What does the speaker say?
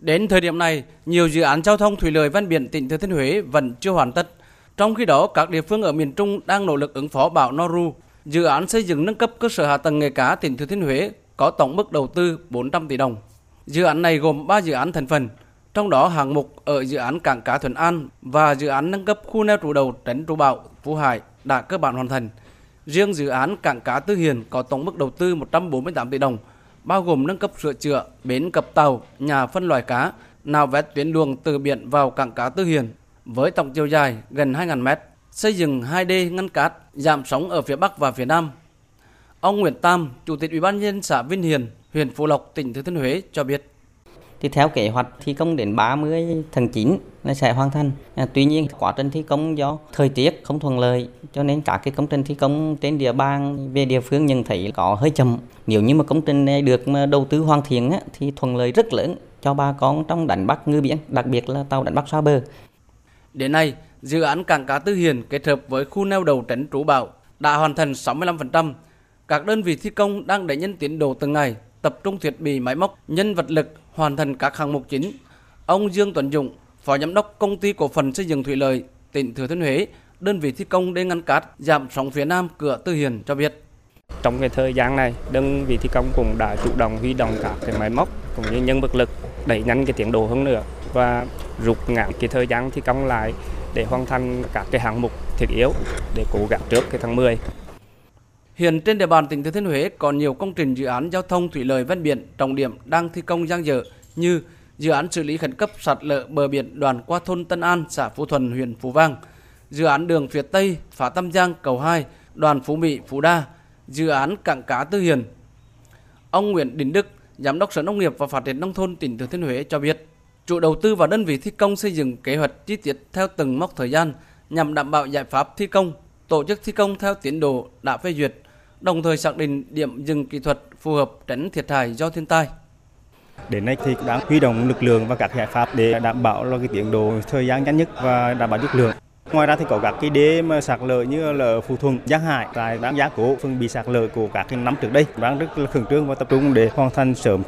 Đến thời điểm này, nhiều dự án giao thông thủy lợi ven biển tỉnh Thừa Thiên Huế vẫn chưa hoàn tất. Trong khi đó, các địa phương ở miền Trung đang nỗ lực ứng phó bão Noru. Dự án xây dựng nâng cấp cơ sở hạ tầng nghề cá tỉnh Thừa Thiên Huế có tổng mức đầu tư 400 tỷ đồng. Dự án này gồm 3 dự án thành phần, trong đó hạng mục ở dự án cảng cá Thuận An và dự án nâng cấp khu neo trụ đầu tránh trụ bão Phú Hải đã cơ bản hoàn thành. Riêng dự án cảng cá Tư Hiền có tổng mức đầu tư 148 tỷ đồng, bao gồm nâng cấp sửa chữa bến cập tàu, nhà phân loại cá, nạo vét tuyến luồng từ biển vào cảng cá Tư Hiền với tổng chiều dài gần 2.000 mét, xây dựng 2D ngăn cát, giảm sóng ở phía Bắc và phía Nam. Ông Nguyễn Tam, Chủ tịch Ủy ban nhân xã Vinh Hiền, huyện Phú Lộc, tỉnh Thừa Thiên Huế cho biết. Thì theo kế hoạch thi công đến 30 tháng 9 là sẽ hoàn thành. À, tuy nhiên quá trình thi công do thời tiết không thuận lợi cho nên các cái công trình thi công trên địa bàn về địa phương nhận thấy có hơi chậm. Nếu như mà công trình này được mà đầu tư hoàn thiện á, thì thuận lợi rất lớn cho bà con trong đánh bắt ngư biển, đặc biệt là tàu đánh bắt xa bờ. Đến nay, dự án cảng cá Tư Hiền kết hợp với khu neo đầu tránh trú bão đã hoàn thành 65%. Các đơn vị thi công đang đẩy nhanh tiến độ từng ngày, tập trung thiết bị máy móc, nhân vật lực hoàn thành các hạng mục chính. Ông Dương Tuấn Dũng, Phó Giám đốc Công ty Cổ phần Xây dựng Thủy lợi tỉnh Thừa Thiên Huế, đơn vị thi công đê ngăn cát giảm sóng phía Nam cửa Tư Hiền cho biết. Trong cái thời gian này, đơn vị thi công cũng đã chủ động huy động các cái máy móc cũng như nhân vật lực đẩy nhanh cái tiến độ hơn nữa và rút ngắn cái thời gian thi công lại để hoàn thành các cái hạng mục thiết yếu để cố gắng trước cái tháng 10. Hiện trên địa bàn tỉnh Thừa Thiên Huế còn nhiều công trình dự án giao thông thủy lợi ven biển trọng điểm đang thi công giang dở như dự án xử lý khẩn cấp sạt lở bờ biển đoạn qua thôn Tân An, xã Phú Thuần, huyện Phú Vang, dự án đường phía Tây phá Tam Giang, cầu 2, đoàn Phú Mỹ, Phú Đa, dự án cảng cá Tư Hiền. Ông Nguyễn Đình Đức, Giám đốc Sở Nông nghiệp và Phát triển Nông thôn tỉnh Thừa Thiên Huế cho biết, chủ đầu tư và đơn vị thi công xây dựng kế hoạch chi tiết theo từng mốc thời gian nhằm đảm bảo giải pháp thi công, tổ chức thi công theo tiến độ đã phê duyệt, đồng thời xác định điểm dừng kỹ thuật phù hợp tránh thiệt hại do thiên tai. Đến nay thì đã huy động lực lượng và các giải pháp để đảm bảo là cái tiến độ thời gian ngắn nhất và đảm bảo chất lượng. Ngoài ra thì có các cái đê mà sạt lở như là Phú Thuận, Giang Hải tại đang giá cố phần bị sạt lở của các cái năm trước đây đang rất là khẩn trương và tập trung để hoàn thành sớm